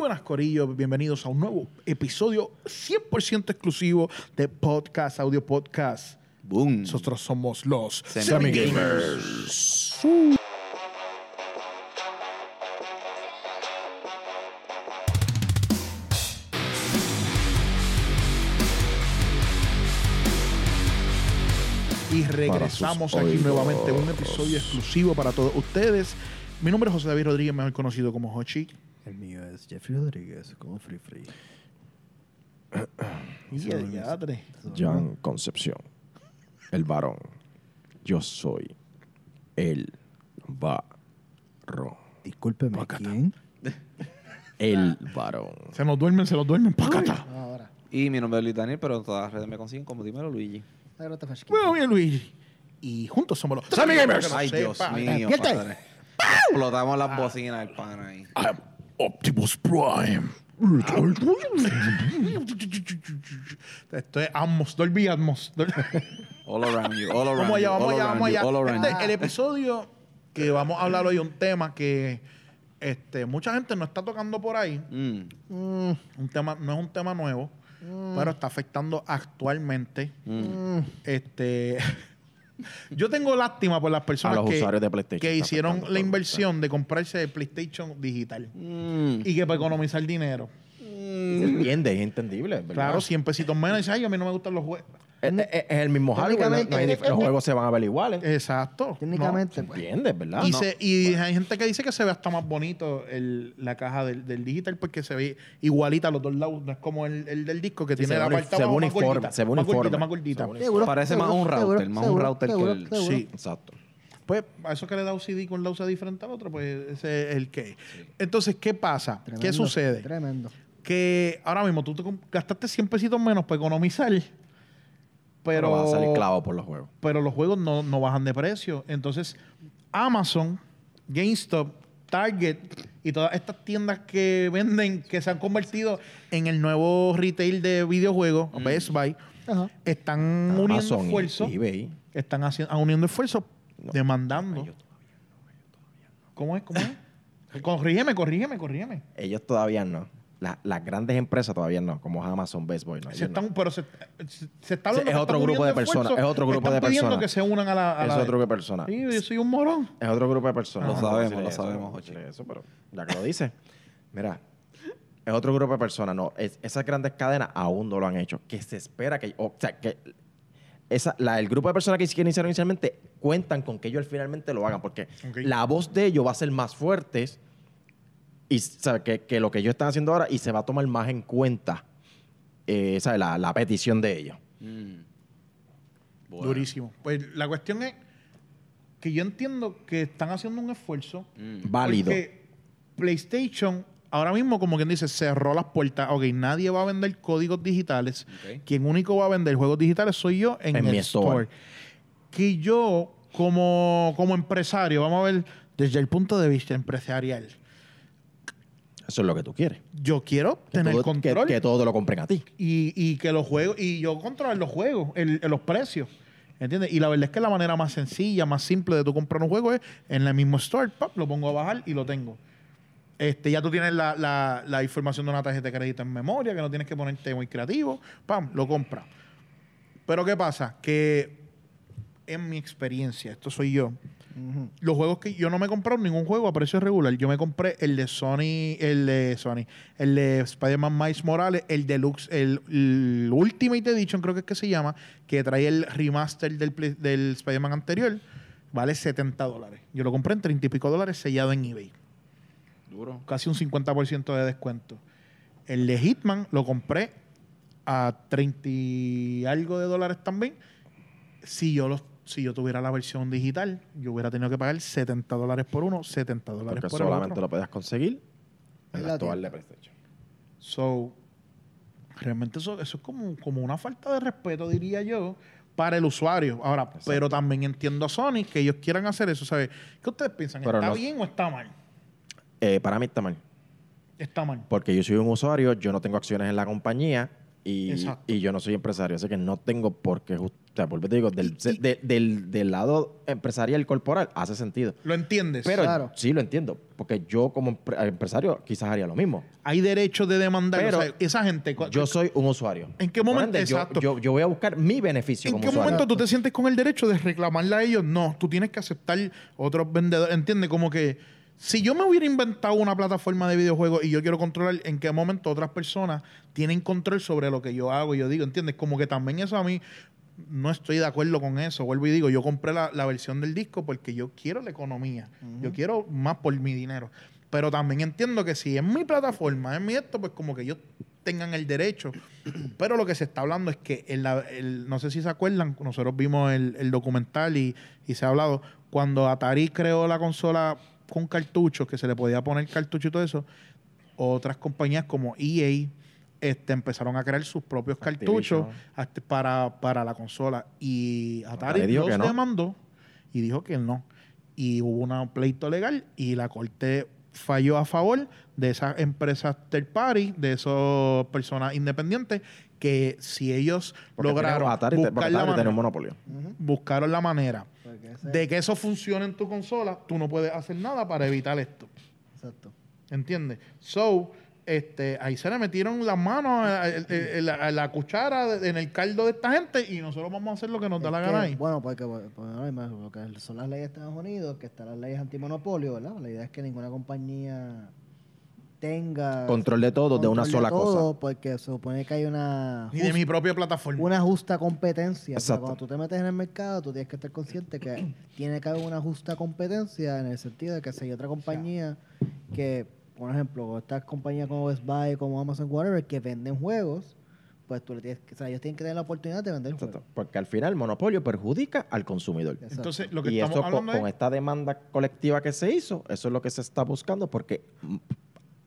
buenas, Corillo. Bienvenidos a un nuevo episodio 100% exclusivo de Podcast, Audio Podcast. Boom. Nosotros somos los Semi Gamers. Y regresamos aquí oídos. nuevamente a un episodio exclusivo para todos ustedes. Mi nombre es José David Rodríguez, mejor conocido como Hochi. El mío es Jeffrey Rodríguez, como Free Free. Y el diadre. Jan Concepción, el varón. Yo soy el varón. Discúlpeme, ¿quién? El varón. Se nos duermen, se nos duermen. ¡Pacata! Ahora. Y mi nombre es Luis Daniel, pero en todas las redes me consiguen como Dímelo Luigi. Ahora te fasquito. Bueno, bien, Luigi. Y juntos somos los Semi Gamers. Ay, Dios mío, padre. Explotamos las bocinas del pan ahí. I'm Optimus Prime. Esto es Atmos, Dolby Atmos. Dolby- All around you, all around Vamos allá, you, vamos all allá, around vamos you, allá. all around Este, you. el episodio que vamos a hablar hoy es un tema que este, mucha gente no está tocando por ahí. Mm, Un tema, no es un tema nuevo, pero está afectando actualmente. mm. Este, yo tengo lástima por las personas A los que, usuarios de PlayStation que está hicieron la inversión de comprarse el PlayStation digital Mm. y que para economizar dinero. Se entiende, es entendible. ¿verdad? Claro, 100 pesitos menos. Y dice, ay, a mí no me gustan los juegos. Es, es- es el mismo hardware. no- no hay dif- los juegos se van a ver iguales. Exacto. Técnicamente, ¿Se pues. entiende, verdad? Y, No. se- y hay gente que dice que se ve hasta más bonito el- la caja del, del digital porque se ve igualita a los dos lados. No es como el, el del disco que Sí, tiene se la parte se ve uniforme, gordita. se ve más gordita, uniforme. más gordita. Se ve Seguro, Parece más un router, seguro, más un seguro, router que el- seguro. Sí. Exacto. Pues a eso que le da OCD con la usa diferente al otro, pues ese es el que. Entonces, ¿qué pasa? ¿Qué sucede? Tremendo. Que ahora mismo tú te gastaste 100 pesitos menos para economizar, pero, Pero va a salir clavo por los juegos. pero los juegos no, no bajan de precio. Entonces, Amazon, GameStop, Target y todas estas tiendas que venden, que se han convertido en el nuevo retail de videojuegos, Best Buy, Ajá. están uniendo Amazon esfuerzos. Están haciendo, uniendo esfuerzos, No. demandando. Ellos, ¿Cómo es? ¿Cómo es? corrígeme, corrígeme, corrígeme. ellos todavía no. La- las grandes empresas todavía no, como Amazon, Best Buy. No, Se no. pero se, se, se está hablando es que otro grupo de personas, es otro grupo de personas. que se unan a la. a Es la- otro grupo de personas. Sí, yo soy un morón. Es otro grupo de personas. Lo sabemos, lo eso, sabemos, decir Eso, pero ya que lo dice. Mira, es otro grupo de personas. No, es- esas grandes cadenas aún no lo han hecho. Que se espera que. O sea, que. Esa, la, el grupo de personas que que iniciaron inicialmente cuentan con que ellos finalmente lo hagan. Porque la voz de ellos va a ser más fuerte y, ¿sabe? Que, que lo que ellos están haciendo ahora y se va a tomar más en cuenta eh, ¿sabe? La, la petición de ellos. Mm. Bueno. Durísimo. Pues la cuestión es que yo entiendo que están haciendo un esfuerzo. Mm. Válido. Porque PlayStation ahora mismo, como quien dice, cerró las puertas. Ok, nadie va a vender códigos digitales. Quien único va a vender juegos digitales soy yo en, En el mi store. store. Que yo, como, como empresario, vamos a ver desde el punto de vista empresarial, Eso es lo que tú quieres. yo quiero Que tener todo- control. Que, que todo te lo compren a ti. y, y que los juegos, y yo controlar los juegos, el- los precios. ¿Entiendes? Y la verdad es que la manera más sencilla, más simple de tú comprar un juego es en el mismo store, pap, lo pongo a bajar y lo tengo. Este, ya tú tienes la, la- la información de una tarjeta de crédito en memoria, que no tienes que ponerte muy creativo, pam, lo compras. Pero ¿qué pasa? Que en mi experiencia, esto soy yo, Los juegos que yo no me he comprado ningún juego a precio regular. Yo me compré el de Sony, el de Sony, el de Spider-Man Miles Morales, el Deluxe, el, el Ultimate Edition, creo que es que se llama, que trae el remaster del, del Spider-Man anterior. Vale 70 dólares. Yo lo compré en 30 y pico dólares sellado en eBay. Duro. Casi un 50% de descuento. El de Hitman lo compré a 30 y algo de dólares también. Si yo los si yo tuviera la versión digital, yo hubiera tenido que pagar 70 dólares por uno, 70 dólares por el solamente otro. lo puedes conseguir en la actual de PlayStation. So, realmente eso, eso es como, como una falta de respeto, diría yo, para el usuario. Ahora, Exacto. pero también entiendo a Sony que ellos quieran hacer eso, ¿sabes? ¿Qué ustedes piensan? Pero ¿Está no- bien o está mal? Eh, para mí está mal. Está mal. Porque yo soy un usuario, yo no tengo acciones en la compañía y, y yo no soy empresario. Así que no tengo por qué, jus- O sea, vuelvo y te digo, del, Y- y- de- del, del lado empresarial corporal hace sentido. ¿Lo entiendes? Pero Claro. sí lo entiendo, porque yo como empre- empresario quizás haría lo mismo. hay derecho de demandar. Pero o sea, esa gente. Yo soy un usuario. ¿En qué Por momento? ende, yo- Exacto. Yo, yo voy a buscar mi beneficio ¿En como qué usuario. momento tú te sientes con el derecho de reclamarle a ellos? No, tú tienes que aceptar otros vendedores. ¿Entiendes? Como que si yo me hubiera inventado una plataforma de videojuegos y yo quiero controlar en qué momento otras personas tienen control sobre lo que yo hago y yo digo, ¿entiendes? Como que también eso a mí no estoy de acuerdo con eso. Vuelvo y digo, yo compré la, la versión del disco porque yo quiero la economía. Yo quiero más por mi dinero. Pero también entiendo que si es mi plataforma, es mi esto, pues como que ellos tengan el derecho. Pero lo que se está hablando es que, en la- el- no sé si se acuerdan, nosotros vimos el, el documental y, y se ha hablado, cuando Atari creó la consola con cartuchos, que se le podía poner cartucho y todo eso, otras compañías como EA este, empezaron a crear sus propios cartuchos Activision. para, para la consola. Y Atari, dijo los que no. demandó y dijo que no. Y hubo un pleito legal y la corte falló a favor de esas empresas third party, de esas personas independientes, que si ellos Porque lograron Atari, buscar la manera, un monopolio. Buscaron la manera de que eso funcione en tu consola, tú no puedes hacer nada para evitar esto. Exacto. ¿Entiendes? So, este, ahí se le metieron las manos a, a- a- a la cuchara de- en el caldo de esta gente y nosotros vamos a hacer lo que nos da Es la que, gana ahí. Bueno, porque pues, pues, ahora mismo lo que son las leyes de Estados Unidos, que están las leyes antimonopolio, ¿verdad? La idea es que ninguna compañía tenga Control de todo de una control sola todo, cosa. Porque se supone que hay una Ni de jus- mi propia plataforma. una justa competencia. O sea, cuando tú te metes en el mercado, tú tienes que estar consciente que tiene que haber una justa competencia en el sentido de que si hay otra compañía que, por ejemplo, estas compañías como Best Buy, como Amazon, whatever, que venden juegos, pues tú le tienes que, o sea, ellos tienen que tener la oportunidad de vender Exacto. juegos. Porque al final el monopolio perjudica al consumidor. Exacto. Entonces, lo que Y estamos eso con, hablando con es... esta demanda colectiva que se hizo, eso es lo que se está buscando porque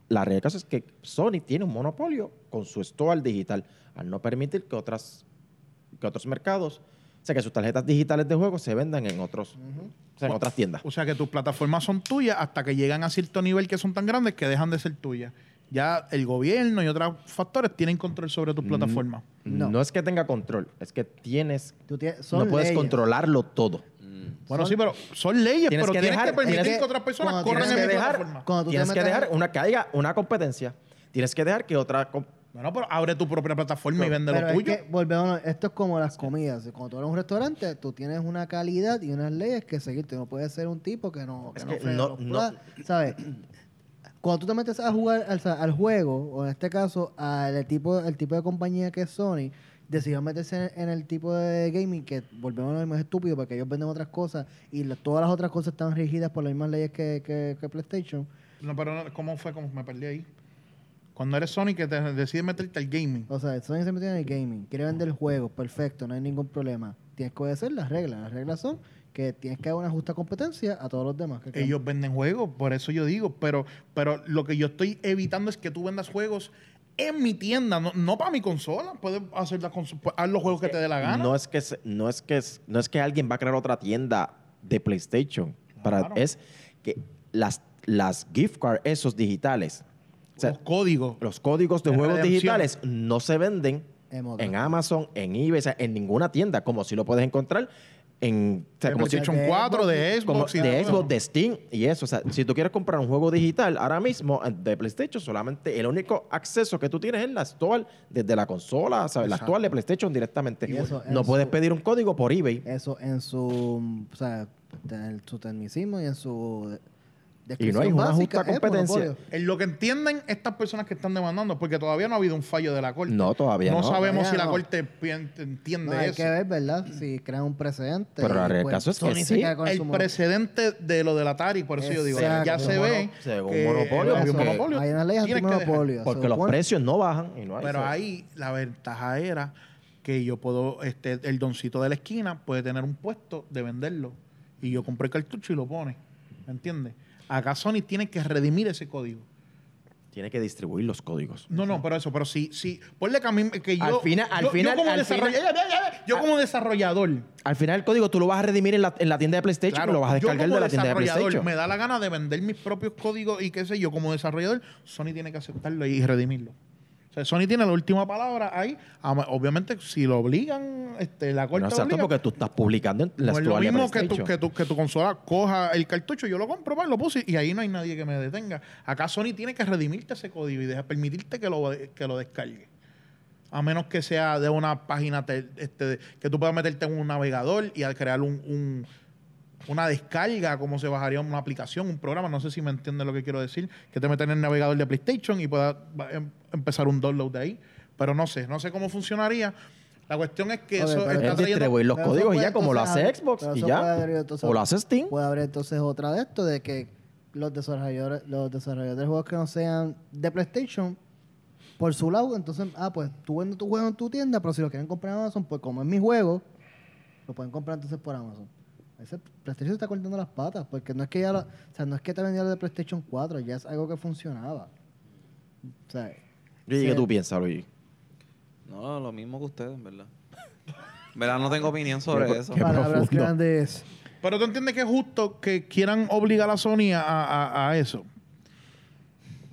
la realidad es que Sony tiene un monopolio con su store digital al no permitir que otras que otros mercados, o sea, que sus tarjetas digitales de juegos se vendan en otros, o sea, en otras tiendas. O sea, que tus plataformas son tuyas hasta que llegan a cierto nivel que son tan grandes que dejan de ser tuyas. Ya el gobierno y otros factores tienen control sobre tus plataformas. No. No. es que tenga control, es que tienes Tú tienes, son no puedes leyes. controlarlo todo. Bueno, Son- sí, pero son leyes, Tienes pero que tienes dejar- que permitir tienes que otras personas corran en mi dejar, plataforma. Cuando tú te tienes que dejar una que haya una competencia. Tienes que dejar que otra Bueno, pero abre tu propia plataforma y vende Pero lo es tuyo. que, volvemos, a- esto es como las comidas. Cuando tú eres un restaurante, tú tienes una calidad y unas leyes que seguir. Tú no puedes ser un tipo que no, que Es no que no- los no- platos, ¿Sabes? Cuando tú te metes a jugar al, al juego, o en este caso, al tipo, el tipo de compañía que es Sony, decidió meterse en, en el tipo de gaming que volvemos a lo mismo es estúpido porque ellos venden otras cosas y la- todas las otras cosas están regidas por las mismas leyes que, que- que PlayStation. No, pero no, ¿cómo fue? ¿Cómo me perdí ahí? Cuando eres Sony que te decides meterte al gaming. O sea, Sony se metió en el gaming, quiere vender juegos, perfecto, no hay ningún problema. Tienes que obedecer las reglas. Las reglas son que tienes que dar una justa competencia a todos los demás. que- Ellos venden juegos, por eso yo digo, pero, pero lo que yo estoy evitando es que tú vendas juegos en mi tienda, no, no para mi consola. Puedes hacer la conso- pues, haz los juegos que te dé la gana. No es que se- no es que es- no es que alguien va a crear otra tienda de PlayStation. Para, es que las, las gift cards esos digitales, o sea, los códigos. los códigos de De juegos redención. digitales no se venden En Amazon, en eBay, o sea, en ninguna tienda, como si lo puedes encontrar en o sea, De como si- PlayStation de 4, de Xbox, como Xbox. y de. Xbox, de Steam y eso. O sea, si tú quieres comprar un juego digital ahora mismo eh, de PlayStation, solamente el único acceso que tú tienes es la actual desde la consola, ¿sabes? La actual de PlayStation directamente. Eso no puedes su- pedir un código por eBay. Eso en su, o sea, en su tecnicismo y en su Y no hay una básica, justa es competencia. monopolio. En lo que entienden estas personas que están demandando, porque todavía no ha habido un fallo de la corte. No, todavía no. sabemos Todavía si la no. corte entiende No, hay eso. que ver, ¿verdad? Si crean un precedente. Pero el pues, caso es que sí. el precedente de lo del Atari, por eso yo digo, ya Exacto. se ve Según que monopolio, un monopolio. Hay una ley antimonopolio. se Porque los precios no bajan y no hay. Pero ahí la ventaja era que yo puedo, este, el doncito de la esquina puede tener un puesto de venderlo. Y yo compré el cartucho y lo pone. ¿Me entiendes? Acá Sony tiene que redimir ese código. Tiene que distribuir los códigos. No, no, pero eso, pero sí, sí. Ponle que a mí, que yo. Al final- al yo, final- Yo como, al desarroll- final- Ya, ya, ya, yo como desarrollador. Al final el código tú lo vas a redimir en la, en la tienda de PlayStation Claro, y lo vas a yo descargar como de la tienda de desarrollador PlayStation. me da la gana de vender mis propios códigos y qué sé yo, como desarrollador, Sony tiene que aceptarlo y redimirlo. O sea, Sony tiene la última palabra ahí. Obviamente, si lo obligan, este, la corte No exacto obliga, porque tú estás publicando en la no es lo mismo que tu, que, tu, que tu consola coja el cartucho, yo lo compro, pa, lo puse y ahí no hay nadie que me detenga. Acá Sony tiene que redimirte ese código y deja permitirte que lo, que lo descargue. A menos que sea de una página te- este, que tú puedas meterte en un navegador y al crear un, un- una descarga, como se bajaría una aplicación, un programa, no sé si me entiendes lo que quiero decir, que te meten en el navegador de PlayStation y puedas va- em- empezar un download de ahí. Pero no sé, no sé cómo funcionaría. La cuestión es que eso pero está Es trayendo- distribuir los códigos y puede ya, como lo hace abrir- Xbox y ya. puede abrir entonces- O lo hace Steam. Puede haber entonces otra de esto de que los desarrolladores, los desarrolladores de juegos que no sean de PlayStation, por su lado, entonces, ah, pues tú vendes tu juego en tu tienda, pero si lo quieren comprar en Amazon, pues como es mi juego, lo pueden comprar entonces por Amazon. Ese PlayStation se está cortando las patas, porque no es que ya lo, o sea, no es que te vendía lo de PlayStation 4, ya es algo que funcionaba. O sea, ¿Y sí, qué tú piensas, Luis? No, lo mismo que ustedes, en verdad. En verdad no tengo opinión sobre Qué- eso. qué- palabras grandes. Pero tú entiendes que es justo que quieran obligar a Sony a, a- a eso.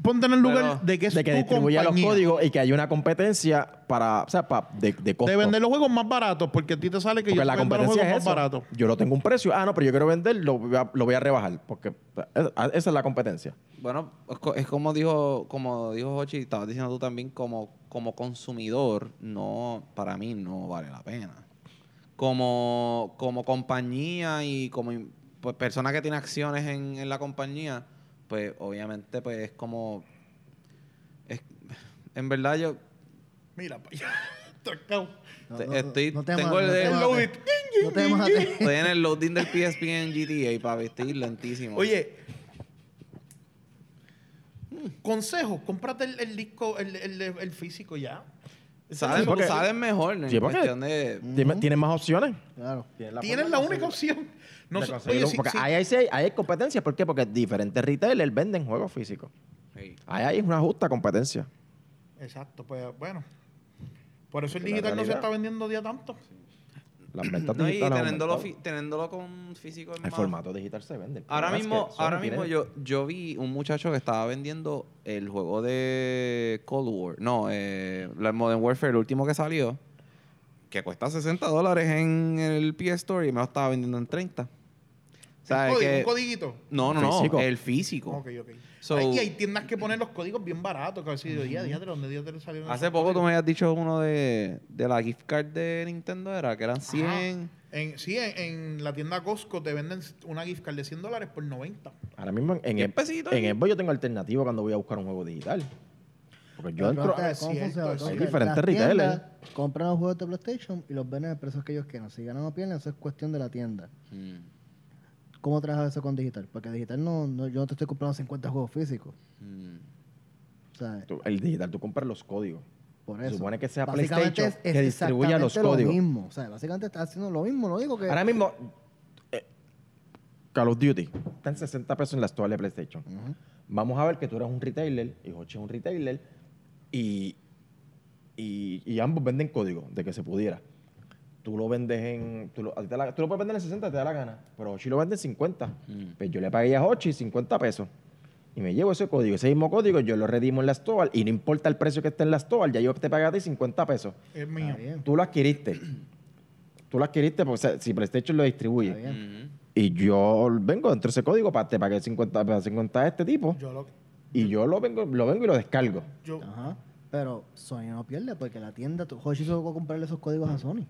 Ponte en el lugar Pero- de que es De que tu distribuya los compañía. códigos y que haya una competencia para, o sea, para de, de costo. de vender los juegos más baratos, porque a ti te sale que Porque yo la vendo los competencia juegos es más eso. baratos. Yo lo tengo un precio. Ah, no, pero yo quiero vender, lo voy a, lo voy a rebajar. Porque es- esa es la competencia. Bueno, es co- es como dijo, como dijo Hochi, estabas diciendo tú también, como, como consumidor, no, para mí no vale la pena. Como, como compañía y como pues, persona que tiene acciones en, en la compañía, pues obviamente pues es como es, en verdad yo Mira. No, no, estoy- no te tengo el- estoy en el loading del PSP en GTA, papi, estoy lentísimo. Oye, consejo, cómprate el, el disco, el, el- el físico ya. Salen, Sí, porque- salen mejor en Sí, porque- cuestión de... Tiene- Tienes más opciones. Claro. Tienes la única opción. No sé- conseguirlo, oye, sí- porque sí- ahí, hay, sí hay- ahí hay competencia. ¿Por qué? Porque diferentes retailers venden juegos físicos. Sí. Ahí hay una justa competencia. Exacto, pues bueno. Por eso el digital no se está vendiendo día tanto. Las ventas No, digitales teniéndolo, teniéndolo con físico El formato digital se vende. Ahora es mismo, que tiene- mismo yo, yo vi un muchacho que estaba vendiendo el juego de Cold War. No, eh, la Modern Warfare, el último que salió, que cuesta 60 dólares en el PS Store y me lo estaba vendiendo en 30. O sea, ¿Un, es código, que- un codiguito. no, no, no, Físico. el físico. Ok, ok. So- Ay, y hay tiendas que ponen los códigos bien baratos. Que a veces digo, ya, ¿de dónde día te salieron Hace poco tú me habías dicho uno de, de la gift card de Nintendo, era que eran 100. Ajá. En, sí, en, en la tienda Costco te venden una gift card de 100 dólares por 90. Ahora mismo en, en, ¿Qué el- pesito en? Xbox yo tengo alternativa cuando voy a buscar un juego digital. Porque yo entro... pregunta es, ¿cómo cierto, funciona? hay diferentes retailers. Compran los juegos de PlayStation y los venden a precios que ellos quieran. Si ganan o pierden, eso es cuestión de la tienda. Mm, ¿Cómo trabajas eso con digital? Porque digital no, no- yo no te estoy comprando 50 juegos físicos. mm. O sea, tú- el digital, tú compras los códigos. por Se eso. supone que sea PlayStation es- que distribuya los exactamente códigos. Lo mismo. O sea, básicamente está haciendo lo mismo. No digo que. Ahora mismo, eh, Call of Duty está en 60 pesos en la store de PlayStation. Vamos a ver que tú eres un retailer y Hochi es un retailer y, y, y ambos venden código de que se pudiera. Tú lo vendes en. Tú lo, a ti te la- tú lo puedes vender en 60, te da la gana. Pero Hochi lo vende en 50. Mm. Pues yo le pagué a Hochi 50 pesos. Y me llevo ese código. Ese mismo código yo lo redimo en la store. Y no importa el precio que esté en la store, ya yo te pagué a ti 50 pesos. Es mío. Tú lo adquiriste. Tú lo adquiriste porque o sea, si PlayStation lo distribuye. Está bien. Y yo vengo dentro de ese código para te pagué 50, para 50 a este tipo. Yo lo, Y yo lo vengo, lo vengo y lo descargo. yo, Ajá. Pero Sony no pierde porque la tienda, Hoshi se va a comprarle esos códigos a Sony.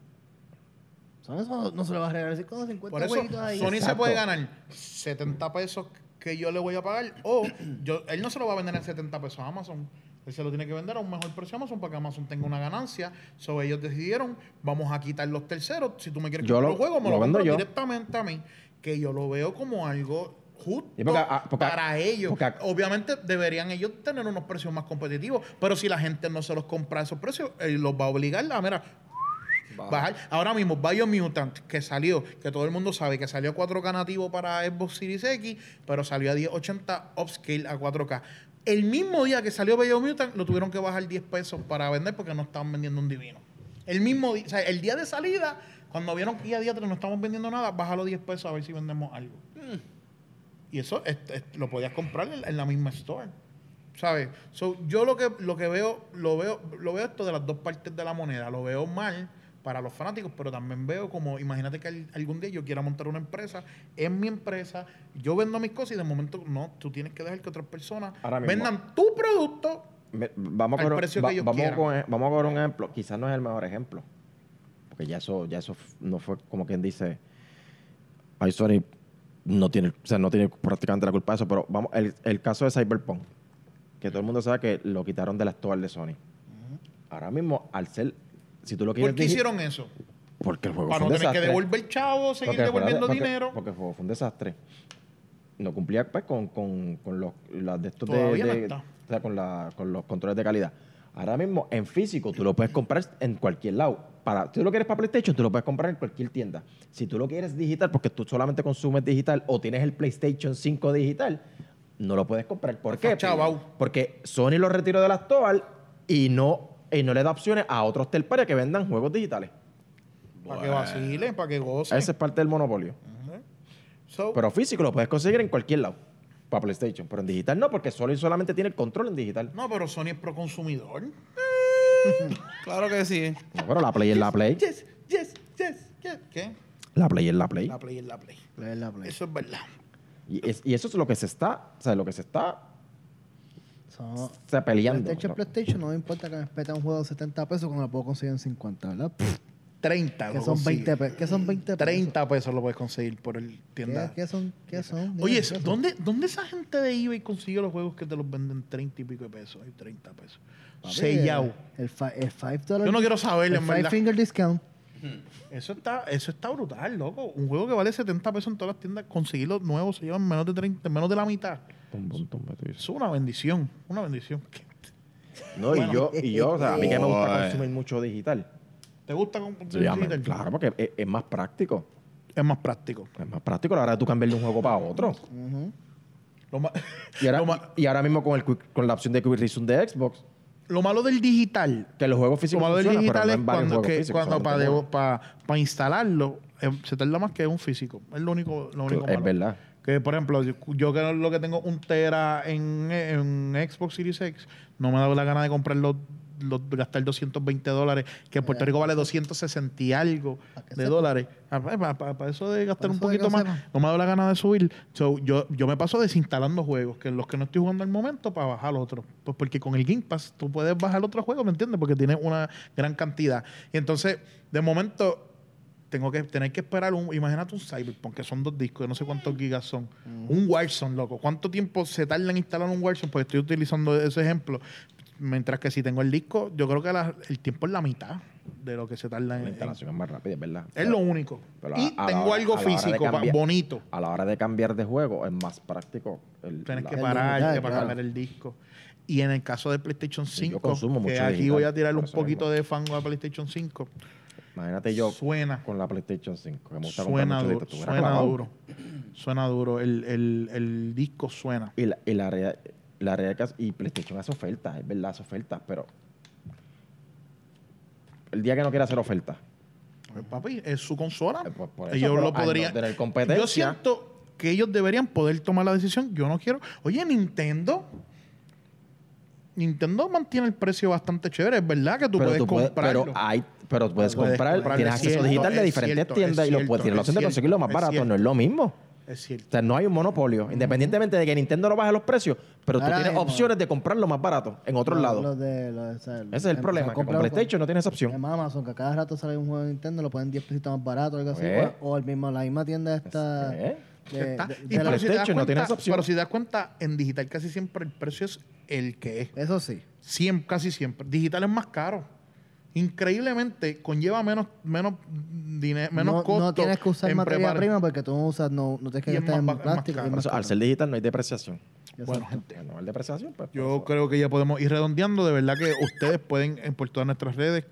Sony eso no se le va a regalar así con 50 por eso, jueguitos ahí. Sony se Exacto. puede ganar 70 pesos que yo le voy a pagar o yo, él no se lo va a vender en 70 pesos a Amazon. Él se lo tiene que vender a un mejor precio a Amazon para que Amazon tenga una ganancia. So, ellos decidieron, vamos a quitar los terceros. Si tú me quieres Yo comprar lo- el juego, me lo lo, vendo yo. directamente a mí. Que yo lo veo como algo justo Y porque, ah, porque- para ellos. porque- Obviamente deberían ellos tener unos precios más competitivos, pero si la gente no se los compra a esos precios, él los va a obligar a, mira, Baja. bajar. Ahora mismo, Biomutant, que salió, que todo el mundo sabe que salió 4K nativo para Xbox Series X, pero salió a 1080 upscale a 4K. El mismo día que salió Biomutant, lo tuvieron que bajar 10 pesos para vender porque no estaban vendiendo un divino. El mismo día, o sea, el día de salida, cuando vieron que ya día 3 no estamos vendiendo nada, bájalo 10 pesos a ver si vendemos algo. Y eso es- es- lo podías comprar en, en la misma store. ¿sabes? So, yo lo que, lo que veo, lo veo, lo veo esto de las dos partes de la moneda. Lo veo mal para los fanáticos, pero también veo como, imagínate que al- algún día yo quiera montar una empresa, es mi empresa, yo vendo mis cosas y de momento no, tú tienes que dejar que otras personas Ahora mismo. vendan tu producto. Me- vamos, a Al coger- precio que ellos vamos, quieran. con, vamos a coger un ejemplo. Quizás no es el mejor ejemplo. Porque ya eso, ya eso no fue como quien dice. Ay, Sony no tiene, o sea, no tiene prácticamente la culpa de eso. Pero vamos, el, el caso de Cyberpunk. Que todo el mundo sabe que lo quitaron de la store de Sony. Ahora mismo, al ser. Si tú lo quieres ¿Por qué hicieron eso? Porque el juego Para fue no un tener que devolver chavo, seguir Porque, devolviendo porque- dinero. Porque el juego fue un desastre. No cumplía pues, con, con, con los, las de estos de, Todavía no de- está. o sea, con, la, con los controles de calidad. Ahora mismo, en físico, tú lo puedes comprar en cualquier lado. Para, si tú lo quieres para PlayStation, tú lo puedes comprar en cualquier tienda. Si tú lo quieres digital, porque tú solamente consumes digital o tienes el PlayStation 5 digital, no lo puedes comprar. ¿Por qué? Porque Sony lo retiró de la store y no, y no le da opciones a otros third party que vendan juegos digitales. Para que vacilen, para que gocen. Esa es parte del monopolio. So, Pero físico lo puedes conseguir en cualquier lado. Para PlayStation. Pero en digital no, porque Sony solamente tiene el control en digital. no, pero Sony es pro consumidor. Claro que sí. No, pero la Play es la Play. Yes, yes, yes, yes. ¿Qué? La Play es la Play. La Play es la Play. Play, la Play. Eso es verdad. Y, es- y eso es lo que se está, o sea, lo que se está Son- o sea, peleando. PlayStation, PlayStation, no me importa que me espeta un juego de 70 pesos cuando lo puedo conseguir en 50, ¿verdad? Pff, 30. que son consigue. 20 pesos. ¿Qué son 20 pesos? 30 pesos lo puedes conseguir por el tienda. ¿Qué, qué son? ¿Qué son? Oye, ¿qué son? ¿dónde, ¿dónde esa gente de eBay consigue los juegos que te los venden 30 y pico de pesos? Hay 30 pesos. Papi, Sellado. El, fi- el five dollar- Yo no quiero saber, el en five verdad. finger discount. Eso está, eso está brutal, loco. Un juego que vale 70 pesos en todas las tiendas, conseguirlo nuevo se llevan menos de 30, menos de la mitad. Es una bendición, una bendición. No, y yo, y yo, o sea, a mí que me gusta consumir mucho digital. ¿Te gusta con Sí, a mí- digital? claro, porque es, es más práctico. Es más práctico. Es más práctico a la hora de tú cambiar de un juego para otro. Lo, Y ahora, lo y ahora mismo con, el, con la opción de Quick Resume de Xbox, lo malo del digital que los juegos Lo físicos malo del digital no es cuando, que, físicos, cuando para, para, para instalarlo eh, se tarda más que un físico. Es lo único, lo único Es malo. verdad. Que, por ejemplo, yo- yo que lo que tengo un tera en, en Xbox Series X, no me da la gana de comprar los, los- gastar 220 dólares, que en Puerto Rico vale 260 y algo ¿Para qué de sepa? dólares. Para, eso de gastar un poquito más, sepa. no me da la gana de subir. So, yo, yo me paso desinstalando juegos, que los que no estoy jugando al momento, para bajar otros. Pues porque con el Game Pass tú puedes bajar otro juego, ¿me entiendes? Porque tiene una gran cantidad. Y entonces, de momento, tengo que tener que esperar un, imagínate un Cyberpunk, que son dos discos, no sé cuántos gigas son. Un Warzone, loco. ¿Cuánto tiempo se tarda en instalar un Warzone? Pues estoy utilizando ese ejemplo. Mientras que si tengo el disco, yo creo que la- el tiempo es la mitad de lo que se tarda en, La instalación es más rápida, es verdad. es lo único. Pero y a- a la tengo hora- algo físico, cambiar- bonito. A la hora de cambiar de juego es más práctico. El, Tienes la- que El parar digital, para cambiar el disco. Y en el caso de PlayStation Sí, yo 5, consumo que aquí digital, voy a tirarle por un poquito mismo. de fango a PlayStation 5, Imagínate yo suena, con la PlayStation 5, que me gusta comprar suena duro, suena duro. Suena duro. El, el, el disco suena. Y la, y la realidad, la realidad que- y PlayStation hace ofertas, es verdad, hace ofertas, pero el día que no quiera hacer ofertas, Pues, papi, es su consola. Eh, pues, por eso, ellos lo no podrían. tener competencia- Yo siento que ellos deberían poder tomar la decisión. Yo no quiero. Oye, Nintendo. Nintendo mantiene el precio bastante chévere. Es verdad que tú pero puedes tú puedes, comprarlo. pero hay, pero puedes, Puedes comprar, tienes es acceso cierto, digital de es diferentes cierto, tiendas y lo puedes, tienes la opción de conseguirlo más barato, cierto. no es lo mismo. Es O cierto. sea, no hay un monopolio, independientemente de que Nintendo no baje los precios, pero tú Ahora tienes mismo. opciones de comprarlo más barato en otros Lo- lados. lo de- lo de- o sea, Ese es el em- problema, o con PlayStation no tienes esa opción. En Amazon, que a cada rato sale un juego de Nintendo, lo ponen 10 pesitos más barato, algo así. ¿Eh? O, o el mismo, la misma tienda. ¿Eh? de- Está- de- y de pero si no tiene cuenta- esa opción. Pero si te das cuenta, en digital casi siempre el precio es el que es. Eso sí. Siempre, casi siempre. Digital es más caro. Increíblemente conlleva menos menos dinero, menos no, costo. no tienes que usar en materia preparar- prima porque tú no usas, no, no tienes que gastar en plástico. es eso, al ser digital no hay depreciación. Bueno, Exacto. No hay depreciación, pues. Yo pues, creo que ya podemos ir redondeando. De verdad que ustedes pueden en por todas nuestras redes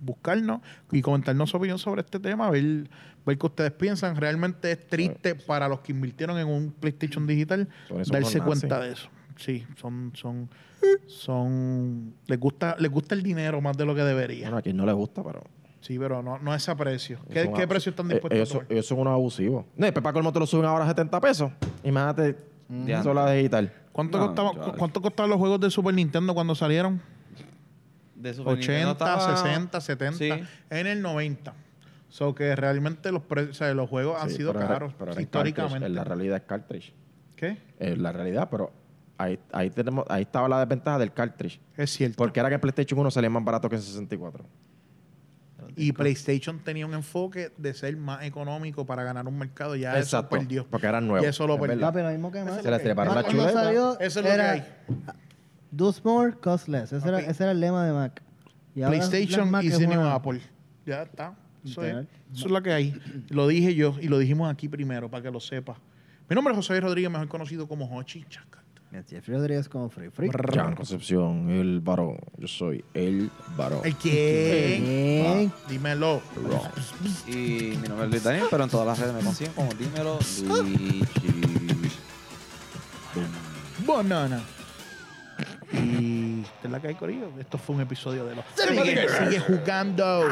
buscarnos y comentarnos su opinión sobre este tema, ver, ver qué ustedes piensan. Realmente es triste para los que invirtieron en un PlayStation digital darse cuenta de eso. Sí, son, son, son, les gusta, les gusta el dinero más de lo que debería. Bueno, a quien no le gusta, pero. Sí, pero no, no es a precio. ¿Qué, qué abus- precio están eh, dispuestos ellos, a tomar? ellos son unos abusivos. No, y para colmo te lo suben ahora a 70 pesos. Imagínate, Ya. sola digital. ¿Cuánto, No, costaba. ¿Cuánto costaban los juegos de Super Nintendo cuando salieron? De Super Nintendo 80, estaba- 60, 70. Sí. En el 90. So que realmente los, pre- o sea, los juegos han sido pero caros pero históricamente. En la realidad es cartridge. ¿Qué? Es la realidad, pero ahí, ahí, tenemos, ahí estaba la desventaja del cartridge. Es cierto. Porque era que PlayStation 1 salía más barato que en 64. Y PlayStation tenía un enfoque de ser más económico para ganar un mercado. Ya eso perdió. Porque eran nuevos. Y eso lo es perdió. verdad. Lo mismo que más. Se les treparon la chuleta. salió, Eso es lo que hay. Do more, cost less. Ese era, Papi. ese era el lema de Mac. Y PlayStation y una- Apple. Ya está. Eso es, eso es lo que hay. Lo dije yo y lo dijimos aquí primero para que lo sepa. Mi nombre es José Rodríguez, mejor conocido como Hochi Chacat. Jeffrey Rodríguez como Free Free. Jan Concepción, el varón. Yo soy el varón. ¿El quién? Bien. Dímelo. Y mi nombre es Luis Daniel, pero en todas las redes me consiguen como dímelo Luigi. Banana. Y esta es la que hay, Corillo. Esto fue un episodio de los. Sigue, sigue jugando.